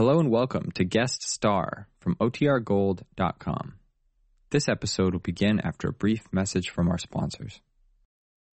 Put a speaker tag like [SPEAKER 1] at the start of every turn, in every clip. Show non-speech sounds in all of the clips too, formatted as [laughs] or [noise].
[SPEAKER 1] Hello and welcome to Guest Star from OTRGold.com. This episode will begin after a brief message from our sponsors.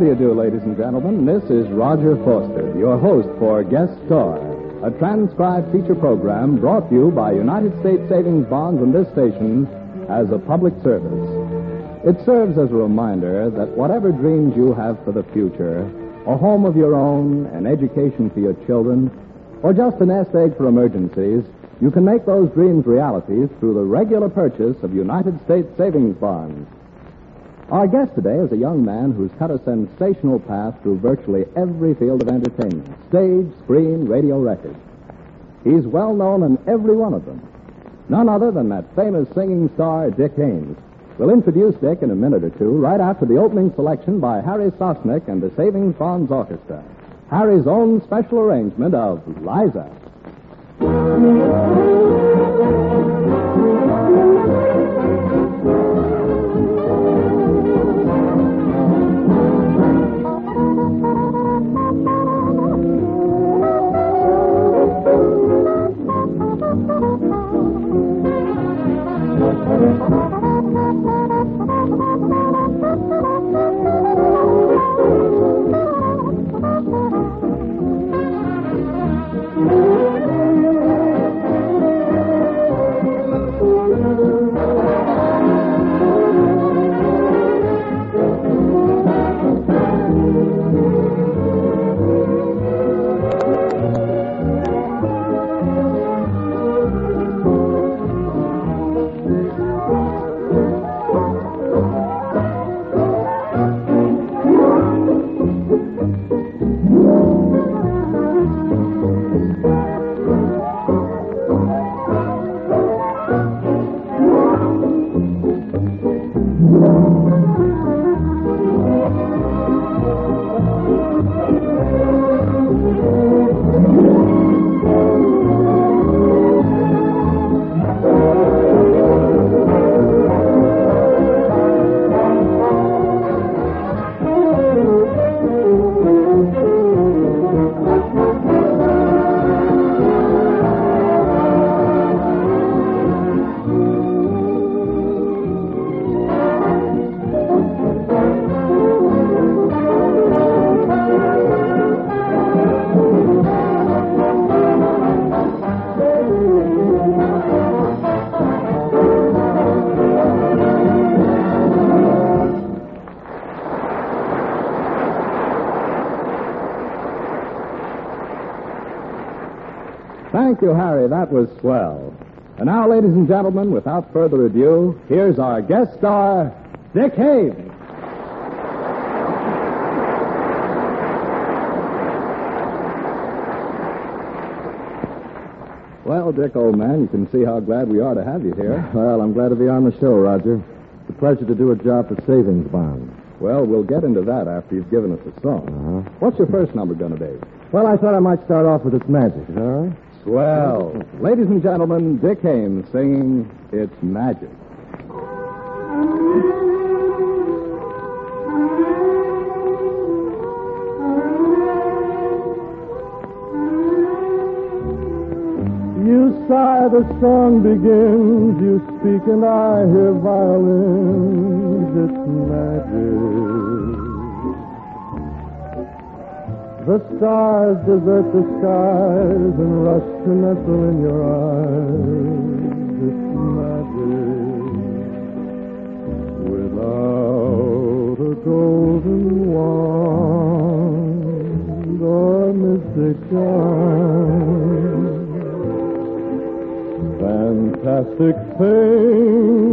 [SPEAKER 2] Do you do, ladies and gentlemen? This is Roger Foster, your host for Guest Star, a transcribed feature program brought to you by United States Savings Bonds and this station as a public service. It serves as a reminder that whatever dreams you have for the future, a home of your own, an education for your children, or just a nest egg for emergencies, you can make those dreams realities through the regular purchase of United States savings bonds. Our guest today is a young man who's cut a sensational path through virtually every field of entertainment stage, screen, radio, record. He's well known in every one of them. None other than that famous singing star, Dick Haymes. We'll introduce Dick in a minute or two, right after the opening selection by Harry Sosnik and the Savings Bonds Orchestra. Harry's own special arrangement of Liza. Thank you, Harry. That was swell. And now, ladies and gentlemen, without further ado, here's our guest star, Dick Haymes. Well, Dick, old man, you can see how glad we are to have you here.
[SPEAKER 3] Well, I'm glad to be on the show, Roger. It's a pleasure to do a job for savings bonds.
[SPEAKER 2] Well, we'll get into that after you've given us a song.
[SPEAKER 3] Uh-huh.
[SPEAKER 2] What's your first number going to be?
[SPEAKER 3] Well, I thought I might start off with its magic. Is that all right?
[SPEAKER 2] Swell. [laughs] Ladies and gentlemen, Dick Haymes singing It's Magic.
[SPEAKER 3] You sigh, the song begins. You speak, and I hear violins. It's magic. The stars desert the skies and rush to nestle in your eyes. It's magic. Without a golden wand or mystic charm. Fantastic things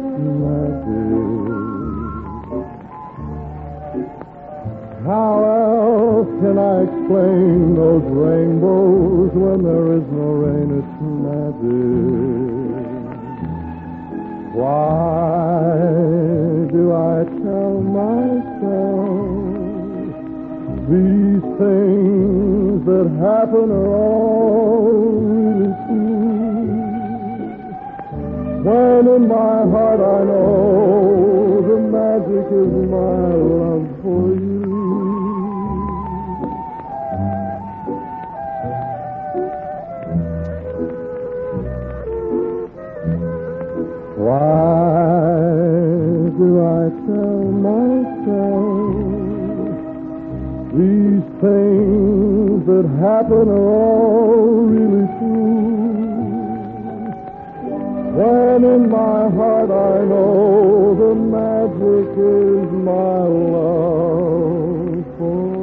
[SPEAKER 3] Magic. How else can I explain those rainbows when there is no rain? It's magic. Why do I tell myself these things that happen are all When in my heart I know the magic is my love for you. Why do I tell myself these things that happen are all When in my heart I know the magic is my love for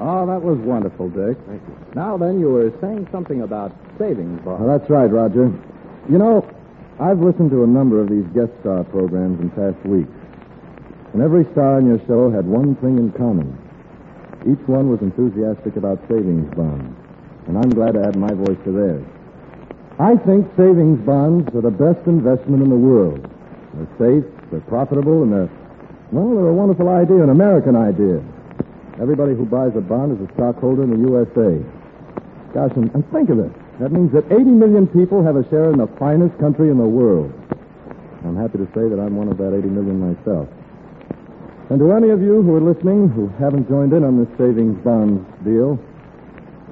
[SPEAKER 2] Oh, that was wonderful, Dick. Now then, you were saying something about savings bonds.
[SPEAKER 3] Well, oh, that's right, Roger. You know, I've listened to a number of these guest star programs in past weeks. And every star in your show had one thing in common. Each one was enthusiastic about savings bonds. And I'm glad to add my voice to theirs. I think savings bonds are the best investment in the world. They're safe, they're profitable, and they're, well, they're a wonderful idea, an American idea. Everybody who buys a bond is a stockholder in the USA. Gosh, and, and think of it. That means that 80 million people have a share in the finest country in the world. I'm happy to say that I'm one of that 80 million myself. And to any of you who are listening who haven't joined in on this savings bonds deal,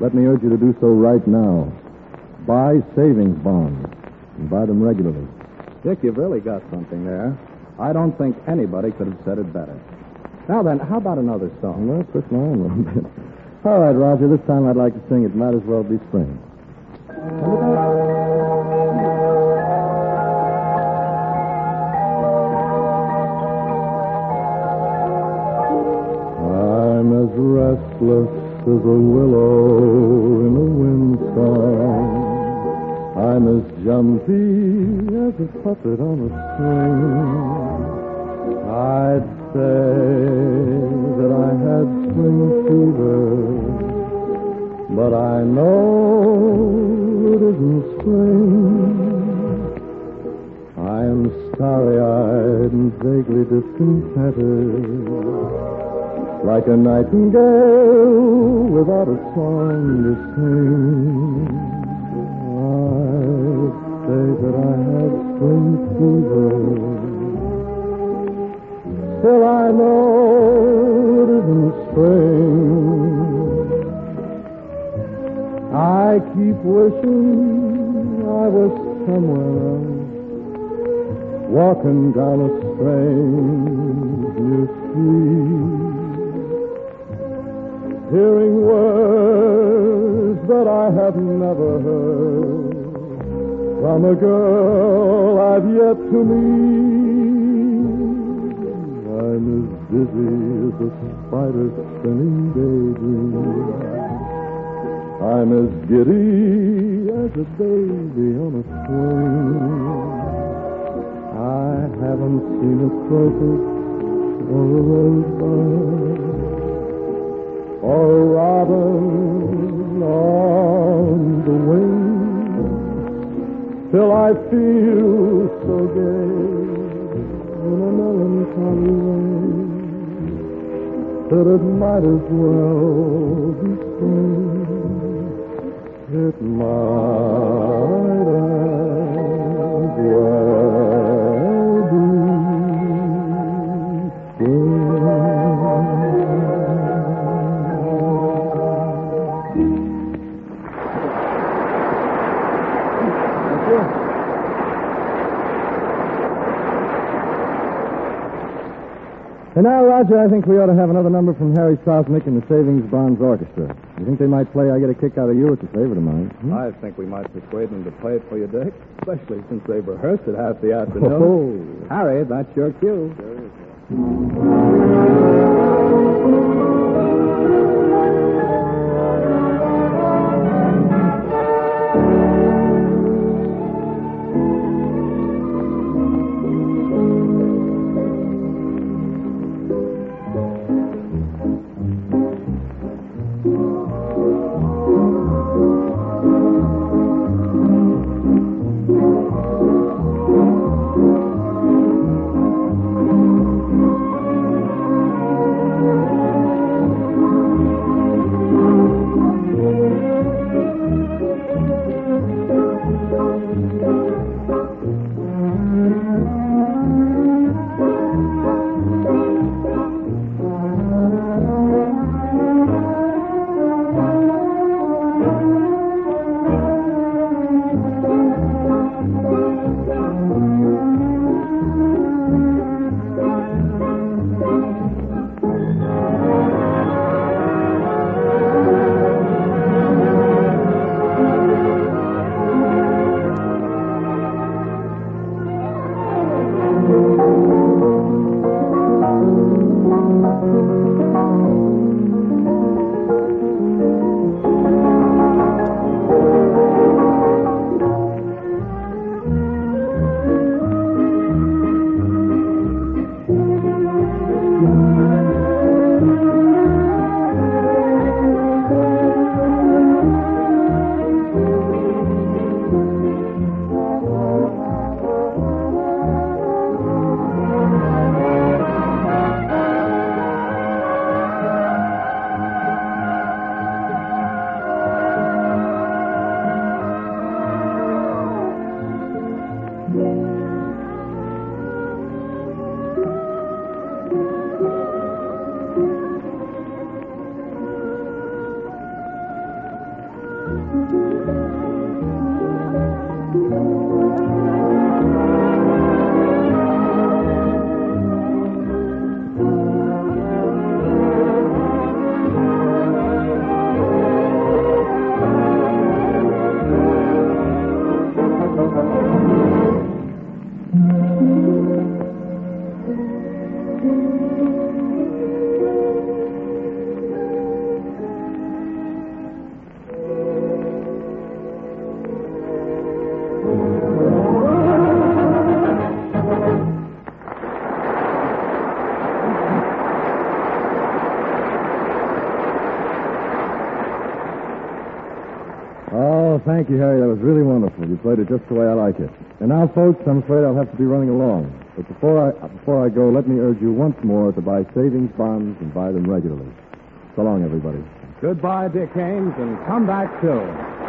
[SPEAKER 3] let me urge you to do so right now. Buy savings bonds and buy them regularly.
[SPEAKER 2] Dick, you've really got something there. I don't think anybody could have said it better. Now then, how about another song?
[SPEAKER 3] Well, my arm a little bit. All right, Roger, this time I'd like to sing It Might As Well Be Spring. I'm as restless as a willow in a windstorm. I'm as jumpy as a puppet on a string. I'd spring. I am starry-eyed and vaguely discontented, like a nightingale without a song to sing. I'd say that I have spring fever. Still I know it isn't spring. I keep wishing I somewhere else, walking down a strange new street, hearing words that I have never heard from a girl I've yet to meet. I'm as dizzy as a spider spinning daydream. I'm as giddy as a baby on a swing. I haven't seen a crocus or a rosebud or a robin on the wing till I feel so gay in a melancholy way that it might as well be spring. It might as well be And now, Roger, I think we ought to have another number from Harry Sosnik and the Savings Bonds Orchestra. You think they might play I Get a Kick Out of You? It's a favorite of mine. Hmm?
[SPEAKER 2] I think we might persuade them to play it for you, Dick, especially since they've rehearsed it half the afternoon.
[SPEAKER 3] Oh.
[SPEAKER 2] Harry, that's your cue.
[SPEAKER 3] Oh, Harry. That was really wonderful. You played it just the way I like it. And now, folks, I'm afraid I'll have to be running along. But before I before I go, let me urge you once more to buy savings bonds and buy them regularly. So long, everybody.
[SPEAKER 2] Goodbye, Dick Haymes, and come back soon.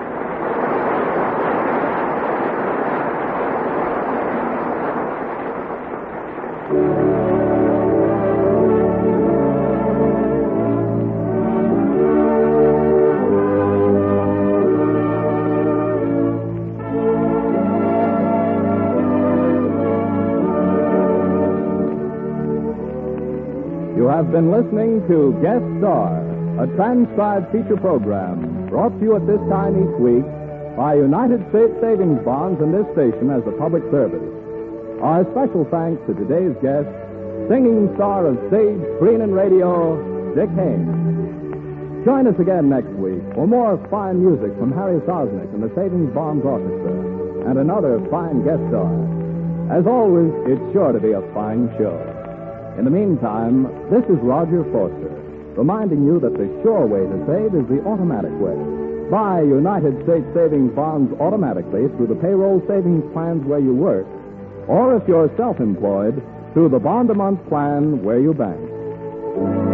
[SPEAKER 2] You have been listening to Guest Star, a transcribed feature program brought to you at this time each week by United States Savings Bonds and this station as a public service. Our special thanks to today's guest, singing star of stage, screen, and radio, Dick Haymes. Join us again next week for more fine music from Harry Sosnik and the Savings Bonds Orchestra and another fine guest star. As always, it's sure to be a fine show. In the meantime, this is Roger Foster, reminding you that the sure way to save is the automatic way. Buy United States savings bonds automatically through the payroll savings plans where you work, or if you're self employed, through the bond a month plan where you bank.